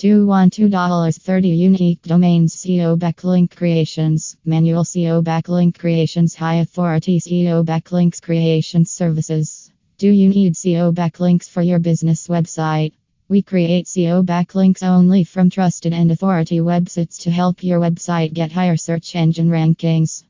212 dollars 30 unique domains SEO backlink creations, manual SEO backlink creations, high authority SEO backlinks creation services? Do you need SEO backlinks for your business website? We create SEO backlinks only from trusted and authority websites to help your website get higher search engine rankings.